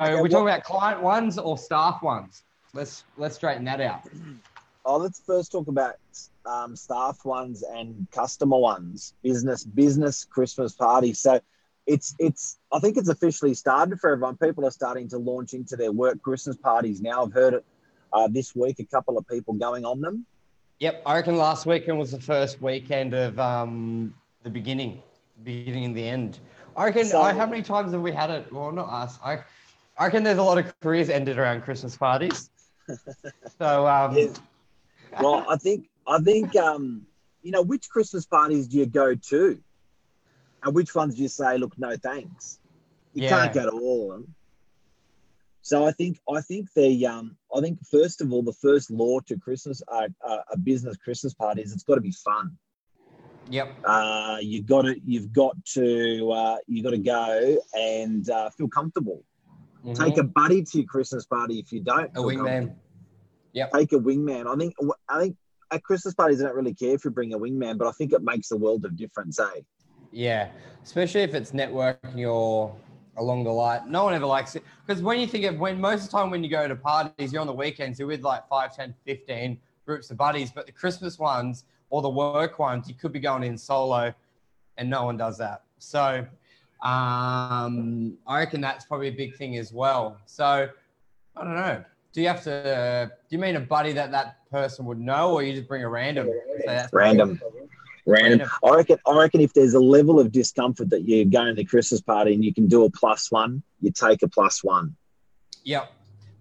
okay, we talking about client ones or staff ones? Let's let's straighten that out. Oh, let's first talk about um, staff ones and customer ones. Business business Christmas parties. So it's it's I think it's officially started for everyone. People are starting to launch into their work Christmas parties now. I've heard it uh, this week. A couple of people going on them. Yep, I reckon last weekend was the first weekend of um, the beginning, beginning and the end. I reckon. So- I, how many times have we had it? Well, not us. I, I reckon there's a lot of careers ended around Christmas parties. so um, Yeah. Well, I think I think um, you know which Christmas parties do you go to, and which ones do you say, look, no thanks. You Yeah. can't go to all of them. So I think I think the um, I think first of all the first law to Christmas uh, uh, a business Christmas party is it's got to be fun. yep, Uh, you got to you've got to uh, you got to go and uh, feel comfortable. Take a buddy to your Christmas party if you don't. Mm-hmm. a wingman. take a wingman. I think I think at Christmas parties, I don't really care if you bring a wingman, but I think it makes a world of difference, eh? Yeah, especially if it's networking or along the line. No one ever likes it because when you think of when most of the time when you go to parties, you're on the weekends, you're with like 5, 10, 15 groups of buddies, but the Christmas ones or the work ones, you could be going in solo and no one does that. So um, I reckon that's probably a big thing as well. So I don't know. Do you have to? do you mean a buddy that that person would know, or you just bring a random? Random. Random. Random. I reckon. I reckon if there's a level of discomfort that you're going to the Christmas party and you can do a plus one, you take a plus one. Yep.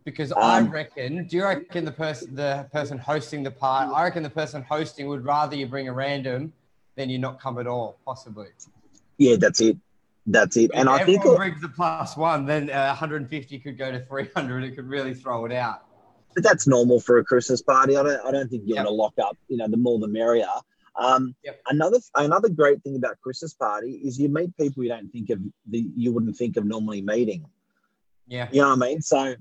Because I Um, reckon, do you reckon the person the person hosting the part? I reckon the person hosting would rather you bring a random than you not come at all, possibly. Yeah, that's it. That's it. And if I think brings the plus one, then uh, 150 could go to 300. It could really throw it out. but that's normal for a Christmas party. I don't. I don't think you Yep. going to lock up. You know, the more the merrier. Um, Yep. Another another great thing about Christmas party is you meet people you don't think of. The, you wouldn't think of normally meeting. Yeah. You know what I mean? So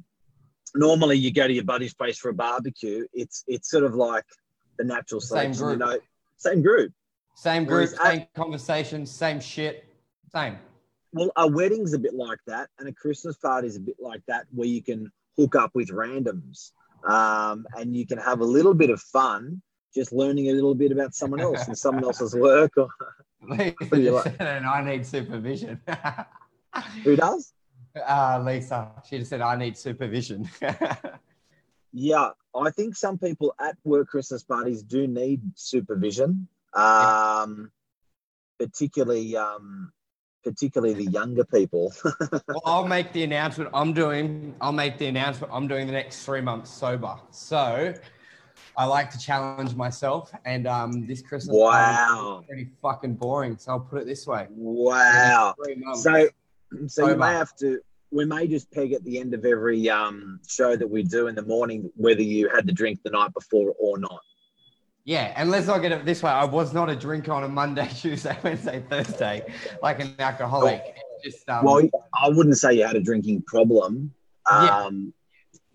normally you go to your buddy's place for a barbecue. It's it's sort of like the natural Same selection. You group. know, same group. Same group, Whereas same conversation, same shit, same. Well, a wedding's a bit like that, and a Christmas party is a bit like that, where you can hook up with randoms, um, and you can have a little bit of fun, just learning a little bit about someone else and someone else's work. Or like? and I need supervision. who does? uh, Lisa, she just said, I need supervision. Yeah, I think some people at work Christmas parties do need supervision, um, particularly um, particularly the younger people. well, I'll make the announcement I'm doing. I'll make the announcement I'm doing the next three months sober. So I like to challenge myself, and um, this Christmas wow, pretty fucking boring. So I'll put it this way: wow. So, so you may have to. We may just peg at the end of every um, show that we do in the morning whether you had the drink the night before or not. Yeah, and let's not get it this way. I was not a drinker on a Monday, Tuesday, Wednesday, Thursday, like an alcoholic. It's just um, well, I wouldn't say you had a drinking problem, Yeah. um,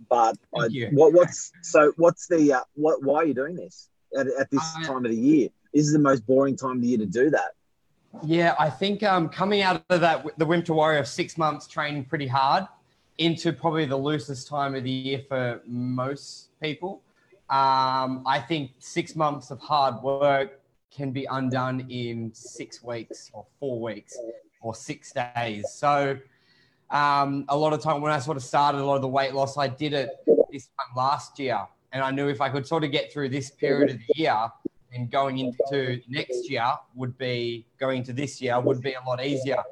but I, what, what's so? What's the uh, what? Why are you doing this at, at this Uh, time of the year? This is the most boring time of the year to do that. Yeah, I think um, coming out of that, the Winter Warrior of six months training pretty hard into probably the loosest time of the year for most people. Um, I think six months of hard work can be undone in six weeks or four weeks or six days. So, um, a lot of time when I sort of started a lot of the weight loss, I did it this time last year. And I knew if I could sort of get through this period of the year, and going into next year would be going to this year would be a lot easier.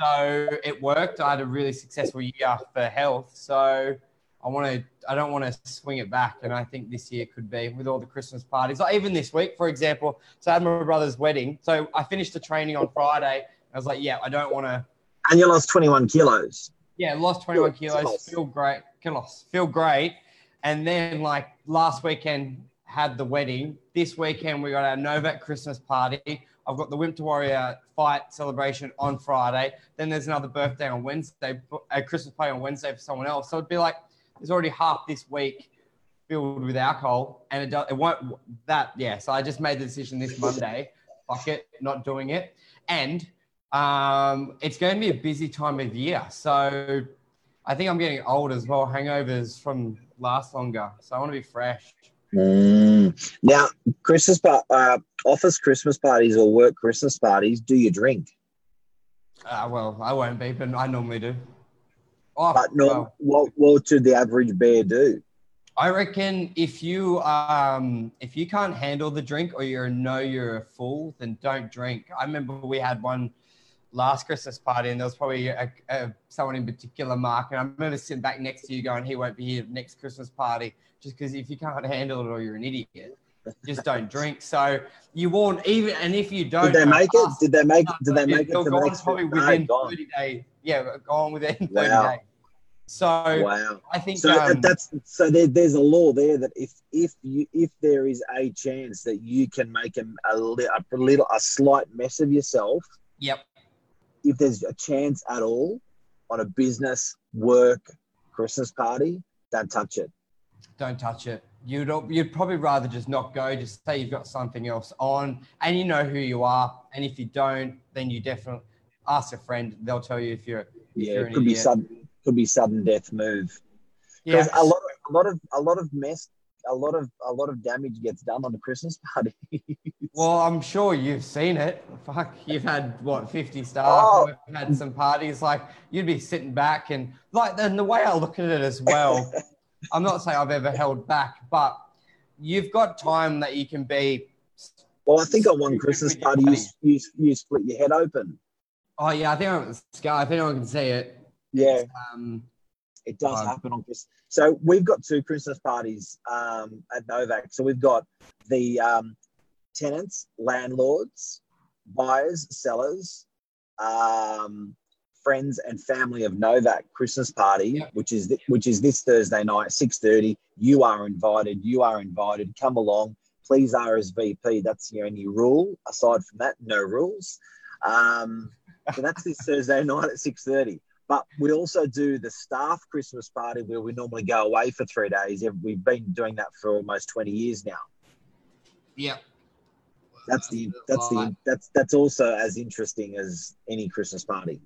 So it worked. I had a really successful year for health. So I want to. I don't want to swing it back, and I think this year could be with all the Christmas parties. Like even this week, for example. So I had my brother's wedding. So I finished the training on Friday. I was like, yeah, I don't want to. And you lost 21 kilos. Yeah, lost 21 kilos. Kilos. Feel great. Kilos. Feel great. And then like last weekend had the wedding. This weekend we got our Novak Christmas party. I've got the Winter Warrior fight celebration on Friday. Then there's another birthday on Wednesday, a Christmas party on Wednesday for someone else. So it'd be like there's already half this week filled with alcohol, and it, do- it won't that yeah. So I just made the decision this Monday. Fuck it, not doing it, and um, it's going to be a busy time of year. So I think I'm getting old as well. Hangovers from last longer, so I want to be fresh. Mm. Now, Christmas uh, office Christmas parties or work Christmas parties. Do you drink? Uh, well, I won't be, but I normally do. Oh, But no, well, what what should the average bear do? I reckon if you um if you can't handle the drink or you know you're a fool, then don't drink. I remember we had one last Christmas party, and there was probably a, a, someone in particular, Mark, and I remember sitting back next to you going, "He won't be here next Christmas party," just because if you can't handle it or you're an idiot, just don't drink. So you warn even, and if you don't, Did they make it? Did they make? Did they make it they'll to the on next? probably within 30 days. Yeah, gone within 30 Wow. days. So Wow. I think So um, that's so there, there's a law there that if if you if there is a chance that you can make a, a, a little a slight mess of yourself, yep. if there's a chance at all on a business work Christmas party, don't touch it. don't touch it. You'd you'd probably rather just not go. Just say you've got something else on, and you know who you are. And if you don't, then you definitely ask a friend. They'll tell you if you're. If Yeah, you're it could be sudden could be sudden death move. Yeah. Because a lot of a lot of a lot of mess a lot of a lot of damage gets done on the Christmas party. Well, I'm sure you've seen it. Fuck, you've had what 50 staff. Oh. We've had some parties. Like you'd be sitting back and like. and the way I look at it as well. I'm not saying I've ever held back, but you've got time that you can be. well, I think on one Christmas party you, you you split your head open. Oh yeah, I think I'm scar. If anyone can see it, Yeah, um, It does Um, happen on Christmas. So we've got two Christmas parties um, at Novak. So we've got the um, tenants, landlords, buyers, sellers, um, friends and family of Novak Christmas party, Yep. which is th- which is this Thursday night, six thirty. You are invited. You are invited. Come along. Please RSVP. That's the only rule. Aside from that, no rules. Um, so that's this Thursday night at six thirty. But we also do the staff Christmas party where we normally go away for three days. We've been doing that for almost 20 years now. yeah. That's the that's the that's that's also as interesting as any Christmas party.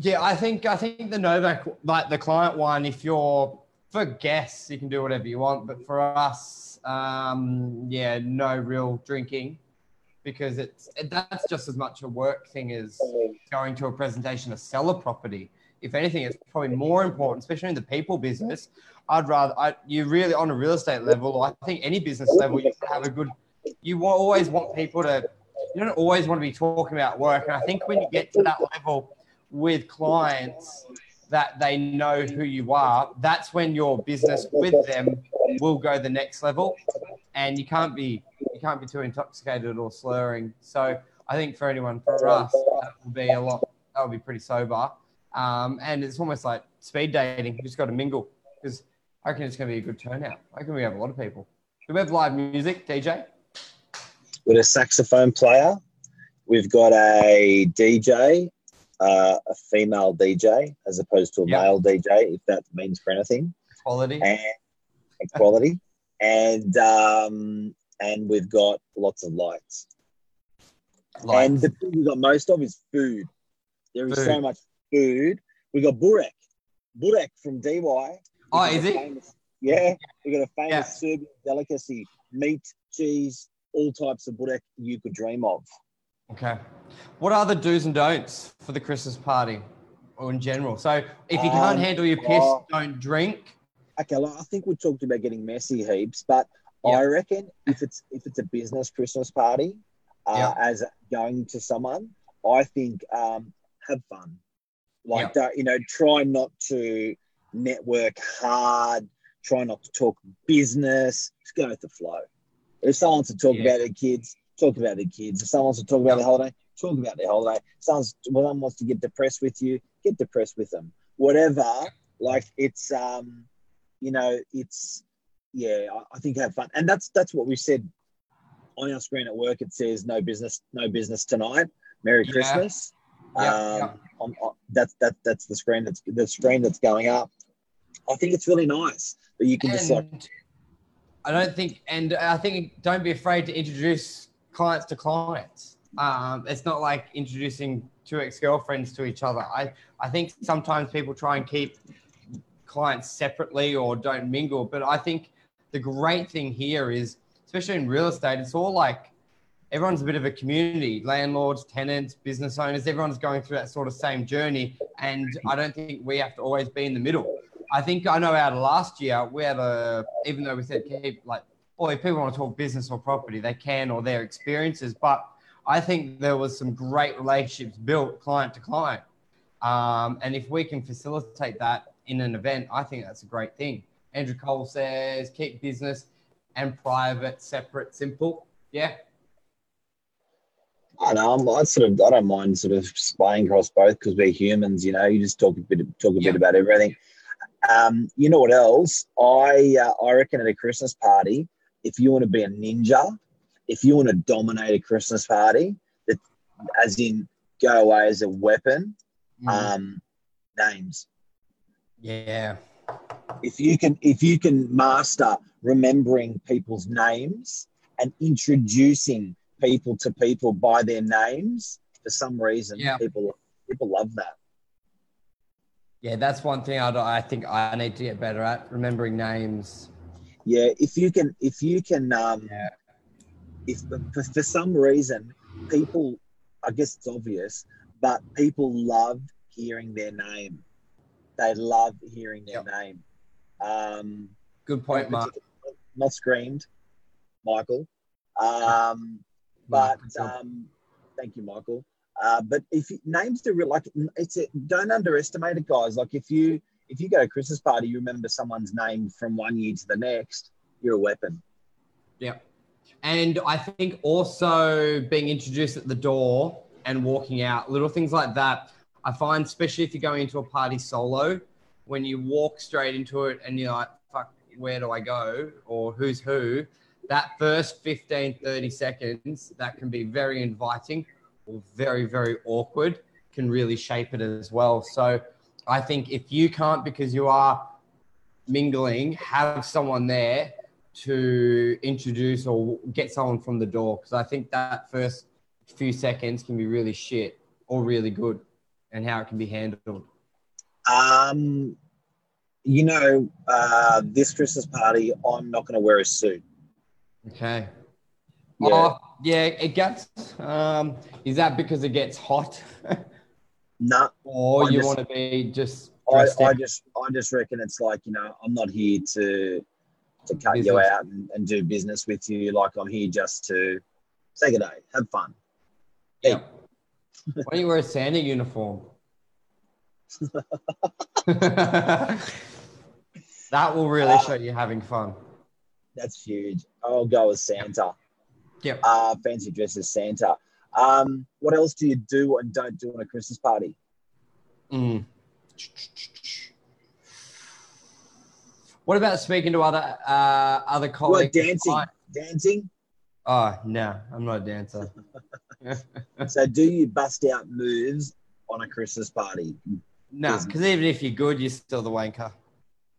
Yeah, I think I think the Novak, like the client one, if you're for guests, you can do whatever you want. But for us, um, yeah, no real drinking because it's that's just as much a work thing as going to a presentation to sell a property. If anything, it's probably more important, especially in the people business. I'd rather I, you really on a real estate level, or I think any business level, you have a good. You wa- always want people to. You don't always want to be talking about work, and I think when you get to that level with clients that they know who you are, that's when your business with them will go the next level, and you can't be you can't be too intoxicated or slurring. So I think for anyone for us, that will be a lot. That will be pretty sober, um, and it's almost like speed dating. You just got to mingle because I reckon it's going to be a good turnout. I reckon we have a lot of people. Do we have live music, DJ? With a saxophone player, we've got a DJ, uh, a female DJ, as opposed to a Yeah. male DJ, if that means for anything, Quality. and equality. and um, and we've got lots of lights. Like, And the thing we've got most of is food. There is so much food. We got Burek. Burek from DY. Oh, is famous- yeah, we got a famous Yeah. Serbian delicacy: meat, cheese, all types of burek you could dream of. Okay. What are the do's and don'ts for the Christmas party or in general? So if you can't Um, handle your piss, oh. don't drink. Okay, well, I think we talked about getting messy heaps, but Yeah. I reckon if it's if it's a business Christmas party, uh, Yeah. as going to someone, I think um, have fun. Like that, you know, try not to network hard. Try not to talk business. Just go with the flow. If someone wants to talk Yeah. about their kids, talk about their kids. If someone wants to talk about their holiday, talk about their holiday. If someone's, someone wants to get depressed with you, get depressed with them. Whatever. Like it's um, you know, it's yeah. I, I think have fun, and that's that's what we said on our screen at work. It says no business, no business tonight. Merry Yeah. Christmas. Yeah, um, yeah. On, on, that's that that's the screen that's the screen that's going up. I think it's really nice that you can just like I don't think, and I think don't be afraid to introduce clients to clients. Um, it's not like introducing two ex-girlfriends to each other. I, I think sometimes people try and keep clients separately or don't mingle. But I think the great thing here is, especially in real estate, it's all like everyone's a bit of a community landlords, tenants, business owners, everyone's going through that sort of same journey. And I don't think we have to always be in the middle. I think I know out of last year, we had a, even though we said keep like, boy, if people want to talk business or property, they can or their experiences. But I think there was some great relationships built client to client. Um, and if we can facilitate that in an event, I think that's a great thing. Andrew Cole says keep business and private separate, simple. Yeah, I know. I'm, I sort of I don't mind sort of splaying across both because we're humans. You know, you just talk a bit talk a bit about everything. Um, you know what else? I uh, I reckon at a Christmas party, if you want to be a ninja, if you want to dominate a Christmas party, that as in go away as a weapon, mm. um, names. Yeah. If you can if you can master remembering people's names and introducing people to people by their names for some reason. Yeah. People people love that. Yeah, that's one thing I, I think I need to get better at remembering names. Yeah, if you can, if you can, um, yeah. if for, for some reason people, I guess it's obvious, but people love hearing their name. They love hearing their yep. name. Um, Good point, Mark. Not screamed, Michael. Um, but um, thank you, Michael. Uh, but if you, names the real like it's a, don't underestimate it, guys. Like if you if you go to a Christmas party, you remember someone's name from one year to the next, you're a weapon. Yeah, and I think also being introduced at the door and walking out, little things like that. I find, especially if you're going into a party solo, when you walk straight into it and you're like, "Fuck, where do I go?" or "Who's who?" that first 15, 30 seconds that can be very inviting or very, very awkward can really shape it as well. So I think if you can't, because you are mingling, have someone there to introduce or get someone from the door. Because I think that first few seconds can be really shit or really good and how it can be handled. Um, you know, uh, this Christmas party, I'm not going to wear a suit. Okay. Yeah. Oh, yeah, it gets. Um, is that because it gets hot? no. Nah, or I you want to be just. I, I just, I just reckon it's like you know, I'm not here to to cut business. you out and, and, do business with you. Like I'm here just to say good day, have fun. Yeah. Why don't you wear a Santa uniform? that will really uh, show you having fun. That's huge. I'll go as Santa. Yep. Uh, fancy dress as Santa. Um, what else do you do and don't do on a Christmas party? Mm. What about speaking to other uh, other colleagues? Dancing. Dancing. Oh no, I'm not a dancer. so, do you bust out moves on a Christmas party? No, because even if you're good, you're still the wanker,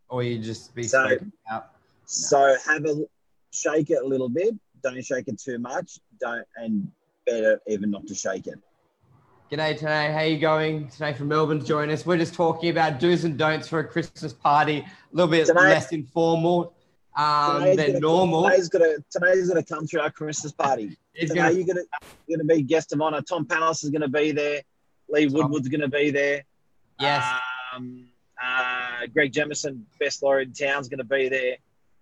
or you just be so, out. So have a shake it a little bit. Don't shake it too much. Don't and better even not to shake it. G'day today. How you going? Today from Melbourne to join us. We're just talking about do's and don'ts for a Christmas party. A little bit today, less informal um, than gonna, normal. Today's gonna today's gonna come through our Christmas party. Today gonna, you're gonna you're gonna be guest of honor. Tom Panos is gonna be there. Lee Woodward's gonna be there. Yes. Um, uh, Greg Jemison, best lawyer in town, is gonna be there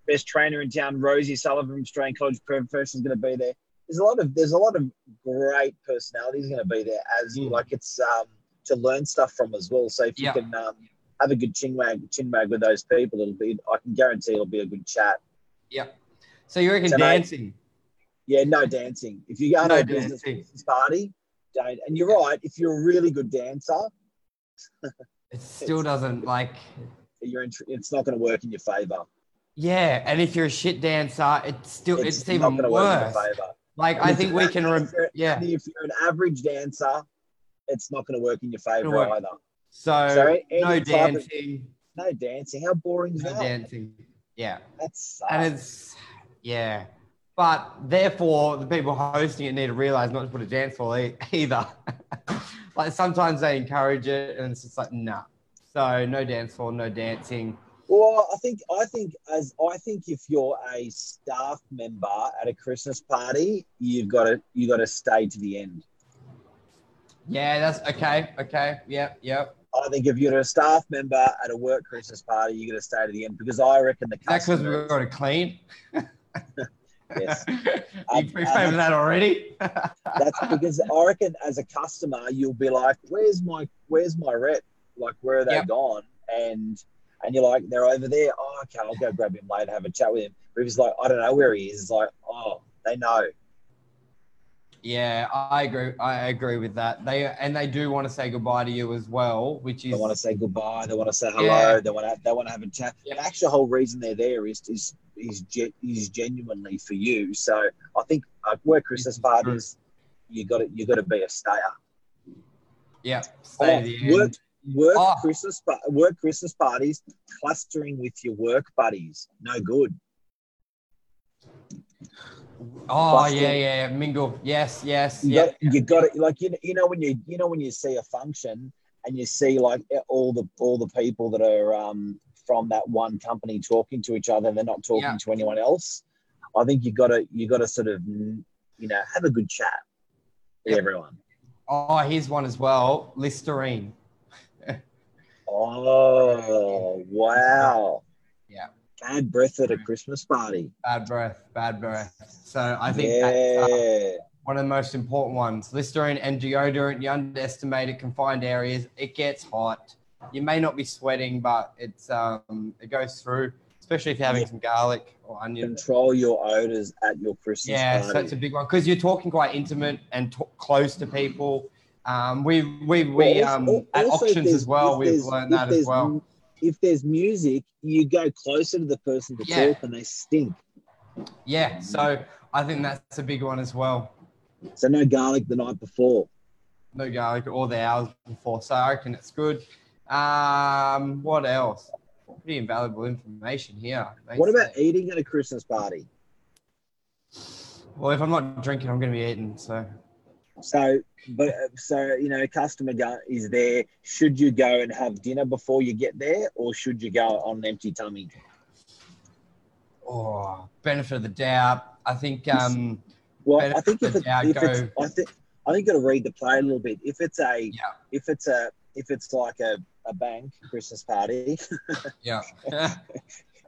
best trainer in town, Rosie Sullivan from Australian College Professional is going to be there. There's a lot of there's a lot of great personalities going to be there as mm. like it's um, to learn stuff from as well. So if you can um, have a good chinwag chinwag with those people, it'll be I can guarantee it'll be a good chat. Yeah. So you reckon dancing? Yeah, no dancing. If you go no to a business, business party, don't. And you're right. If you're a really good dancer, it still doesn't like. You're in, it's not going to work in your favor. Yeah, and if you're a shit dancer, it's still it's, it's even worse. Like and I think we can. Rem- yeah, if you're an average dancer, it's not going to work in your favor either. So, so no dancing. Of, no dancing. How boring is no that? dancing. Yeah. That's and it's yeah. But therefore, the people hosting it need to realize not to put a dance floor either. like sometimes they encourage it, and it's just like nah. So no dance floor, no dancing. Well, I think I think as I think if you're a staff member at a Christmas party, you've got to you've got to stay to the end. Yeah, that's okay. Okay. Yep. Yep. I think if you're a staff member at a work Christmas party, you got to stay to the end because I reckon the That's because customers. we've got to clean. Yes. you pre-paying that already? That's because I reckon as a customer, you'll be like, "Where's my Where's my rep? Like, where are they Yep. gone?" And and you're like, "They're over there." Oh, okay, I'll go grab him later, have a chat with him. But he's like, "I don't know where he is," it's like, "Oh, they know." yeah, I agree. I agree with that. They and they do want to say goodbye to you as well, which is They want to say goodbye. They want to say hello. Yeah. They want to they want to have a chat. Yep. The actual whole reason they're there is is is, ge- is genuinely for you. So I think uh, work Christmas This is true. parties, you got to you got to be a stayer. yeah. Stay Oh, work work Oh. Christmas work Christmas parties clustering with your work buddies. No good. Oh Busting. yeah, yeah, yeah. Mingle. Yes, yes, You yeah. got you got it. Like you know, you know when you you know when you see a function and you see like all the all the people that are um, from that one company talking to each other and they're not talking Yeah. to anyone else. I think you got to you got to sort of you know have a good chat with Yep. everyone. Oh, here's one as well. Listerine. Oh wow! Yeah. Bad breath at a Christmas party. Bad breath. Bad breath. So I think yeah. that's uh, one of the most important ones. Listerine and deodorant. You underestimate it, confined areas. It gets hot. You may not be sweating, but it's um, it goes through, especially if you're having some garlic or onion. Control your odors at your Christmas Yeah, so party. it's a big one because you're talking quite intimate and t- close to people. Um, we we we Well, um at auctions as well. We've learned that as well. If there's music, you go closer to the person to Yeah. talk, and they stink. Yeah, so I think that's a big one as well. So no garlic the night before. No garlic or the hours before, so I reckon it's good. Um, what else? Pretty invaluable information here. Thanks, What about eating at a Christmas party? Well, if I'm not drinking, I'm going to be eating. So So, but so you know, customer go, is there. Should you go and have dinner before you get there, or should you go on an empty tummy? oh, benefit of the doubt. I think um, Well, I think if, it, yeah, if go- it's, I think I think you got to read the play a little bit. If it's a, Yeah. if it's a, if it's like a, a bank Christmas party, yeah,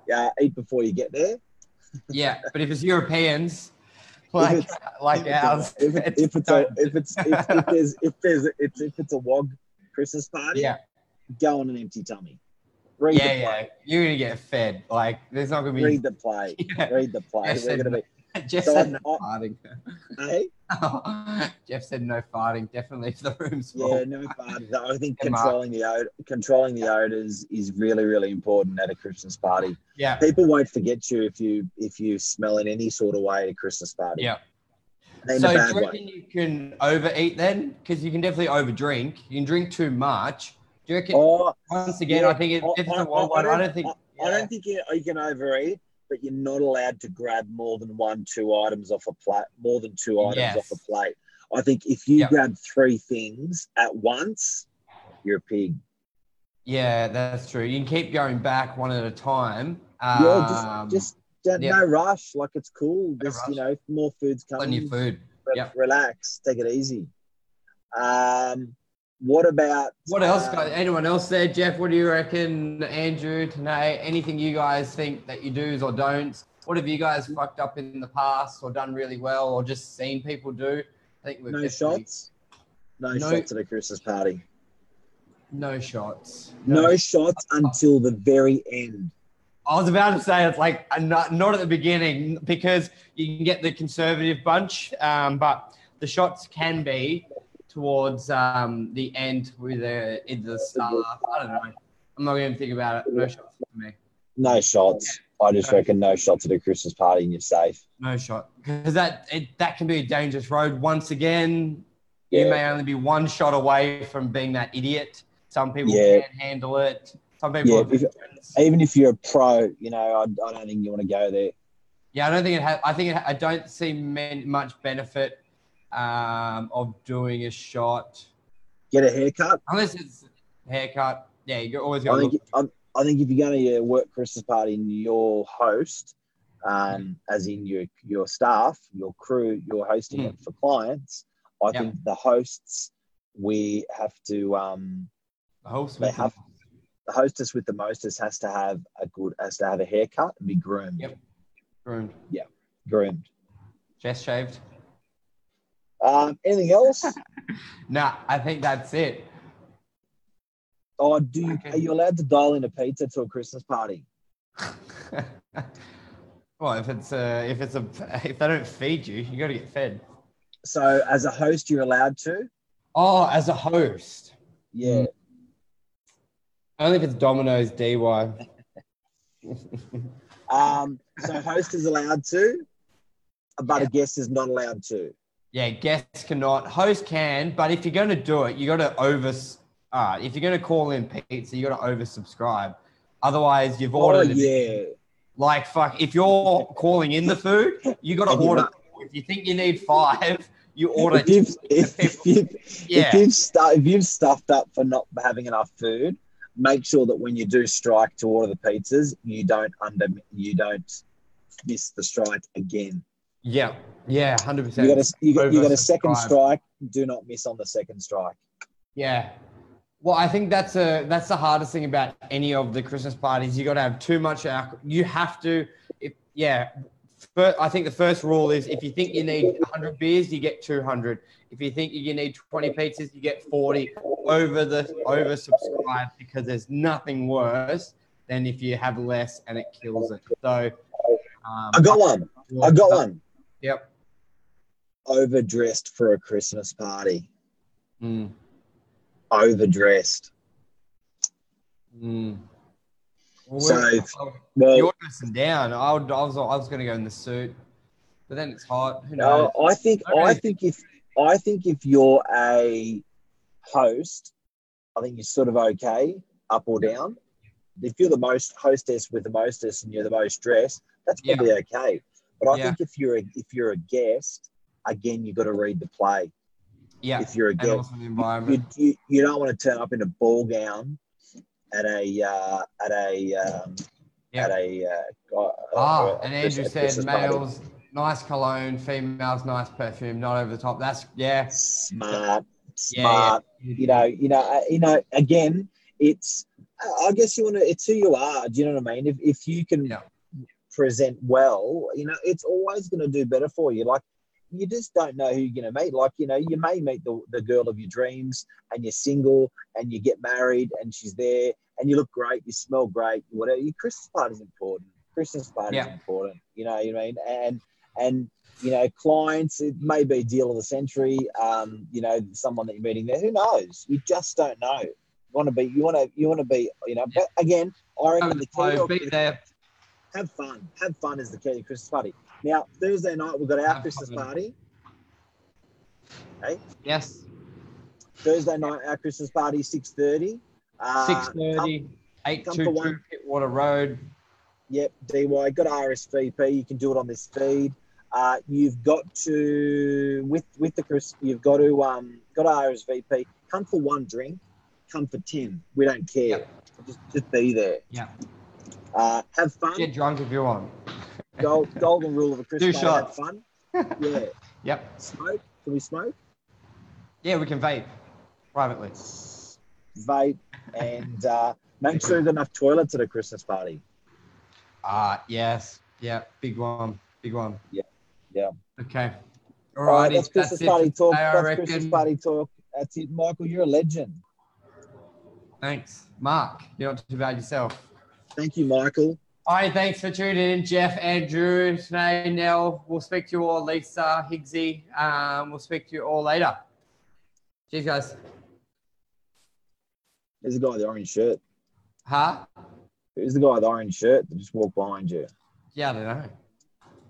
yeah, eat before you get there. yeah. But if it's Europeans, like like ours, if, it, if it's a, if it's if, if there's if there's it's if it's a wog Christmas party, yeah, go on an empty tummy. Read yeah, yeah. You're gonna get fed. Like there's not gonna be. Read the play. Yeah. Read the play. Yes, We're gonna be. Jeff So said no I- farting. Hey, Jeff said no farting. Definitely if the room's full. yeah, no fun. I think Yeah, Mark. controlling the odor, controlling the odors is really really important at a Christmas party. Yeah, People won't forget you if you if you smell in any sort of way at a Christmas party. yeah. in So do you way. reckon you can overeat then? Because you can definitely overdrink. You can drink too much. Do you reckon? Or once again, yeah, I think it, I- if it's I- a wild one, I don't think. I, I don't think you, you can overeat, but you're not allowed to grab more than one, two items off a plate. More than two items Yes. off a plate. I think if you Yep. grab three things at once, you're a pig. Yeah, that's true. You can keep going back one at a time. yeah, Um, just just don't, yeah. no rush. Like it's cool. No Just you know, more food's plenty coming. of food. Yep. Relax. Take it easy. Um, what about What else? um, guys? Anyone else there? Jeff, what do you reckon? Andrew, Tanae, anything you guys think that you do's or don'ts? What have you guys fucked up in the past or done really well or just seen people do? I think we've no shots? No, No- shots at a Christmas party. No shots. No shots until the very end. I was about to say it's like not, not at the beginning because you can get the conservative bunch, um, but the shots can be towards um, the end with the, the staff. I don't know. I'm not going to think about it. No shots for me. No shots. I just No. reckon no shots at a Christmas party and you're safe. No shot because that it, that can be a dangerous road. Once again, you may only be one shot away from being that idiot. Some people Yeah. can't handle it. Some people. Yeah, if- Even if you're a pro, you know, I, I don't think you want to go there. Yeah, I don't think it has. I think it, I don't see men, much benefit um, of doing a shot Get a haircut. unless it's haircut. Yeah, you're always I think look. I, I think if you're going to your work Christmas party and your host, um, as in your your staff, your crew, you're hosting it for clients. I Yeah. think the hosts we have to um, The host they have- the hostess with the mostest has to have a good has to have a haircut and be groomed. Yep. groomed. Yeah, groomed. Chest shaved. Um, anything else? no, I think that's it. oh, do you, are you allowed to dial in a pizza to a Christmas party? well, if it's a, if it's a if they don't feed you, you got to get fed. So as a host, you're allowed to. Oh, as a host, Yeah. only if it's Domino's DY. Um, so host is allowed to, but Yeah. a guest is not allowed to. Yeah, guests cannot. Host can, but if you're going to do it, you got to over. Uh, if you're going to call in pizza, you got to oversubscribe. Otherwise, you've Oh ordered. it. yeah. Like fuck, if you're calling in the food, you got to order. If you think you need five, you order. If you've, if, if, you've, Yeah. if, you've stu- if you've stuffed up for not having enough food, make sure that when you do strike to order the pizzas, you don't under you don't miss the strike again. Yeah, yeah, hundred You percent. got a you got, you got a second strike. Do not miss on the second strike. Yeah. Well, I think that's a that's the hardest thing about any of the Christmas parties. You got to have too much alcohol. You have to. If, yeah. First, I think the first rule is if you think you need 100 beers, you get 200. If you think you need 20 pizzas, you get 40. Over the oversubscribe because there's nothing worse than if you have less and it kills it. So. Um, I got one. I got one. Yep. Overdressed for a Christmas party. Mm, Overdressed. mm. Well, So, we're- Well, You're dressing down. I, would, I was I was going to go in the suit, but then it's hot. Who No, knows? I think I Okay. think if I think if you're a host, I think you're sort of okay, up or down. If you're the most hostess with the mostest and you're the most dressed, that's Yeah. probably okay. But I Yeah. think if you're a, if you're a guest, again, you've got to read the play. yeah, If you're a guest, the you, environment. you, you don't want to turn up in a ball gown at a uh, at a um, Yeah. at a uh, uh, ah, uh, and Andrew said party. males nice cologne, females nice perfume, not over the top. That's yeah, smart, yeah, smart. yeah. you know, you know, uh, you know. Again, it's. I guess you want to. It's who you are. Do you know what I mean? If if you can. Present well, you know, it's always going to do better for you. Like you just don't know who you're going to meet. Like you know, you may meet the the girl of your dreams, and you're single, and you get married, and she's there, and you look great, you smell great, whatever. Your Christmas party's important. Christmas party's Yeah. important. You know, you know I mean, and and you know, clients, it may be deal of the century. Um, you know, someone that you're meeting there. Who knows? You just don't know. You want to be. You want to. You want to be. You know. But again, I reckon the the key to be there. Have fun. Have fun is the key to Christmas party. Now Thursday night we've got our Have Christmas fun. party. Okay. Yes, Thursday night our Christmas party six thirty. Uh, six come- thirty, eight come for one. Pittwater Road. Yep, DY got RSVP. You can do it on this feed. Uh, you've got to with with the Chris. You've got to um got to RSVP. Come for one drink. Come for ten. We don't care. Yep. Just just be there. Yeah, Uh, have fun. get drunk if you want. Gold, golden rule of a Christmas Two party. Have fun. Yeah. Yep. Smoke. Can we smoke? Yeah, we can vape privately. Vape and uh, make sure you've enough toilets at a Christmas party. Ah, yes. Yeah, big one. Big one. Yeah, yeah. Okay. All All right, right, that's Christmas party talk. That's reckon. Christmas party talk. That's it, Michael. You're a legend. Thanks, Mark. You're not too bad yourself. Thank you, Michael. All right, thanks for tuning in, Jeff, Andrew, today, Nell. We'll speak to you all, Lisa, Higgsy. Um, we'll speak to you all later. Cheers, guys. There's a guy with the orange shirt. Huh? Who's the guy with the orange shirt that just walked behind you? Yeah, I don't know.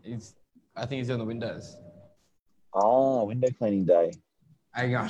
He's, I think he's on the windows. Oh, window cleaning day. Hang on.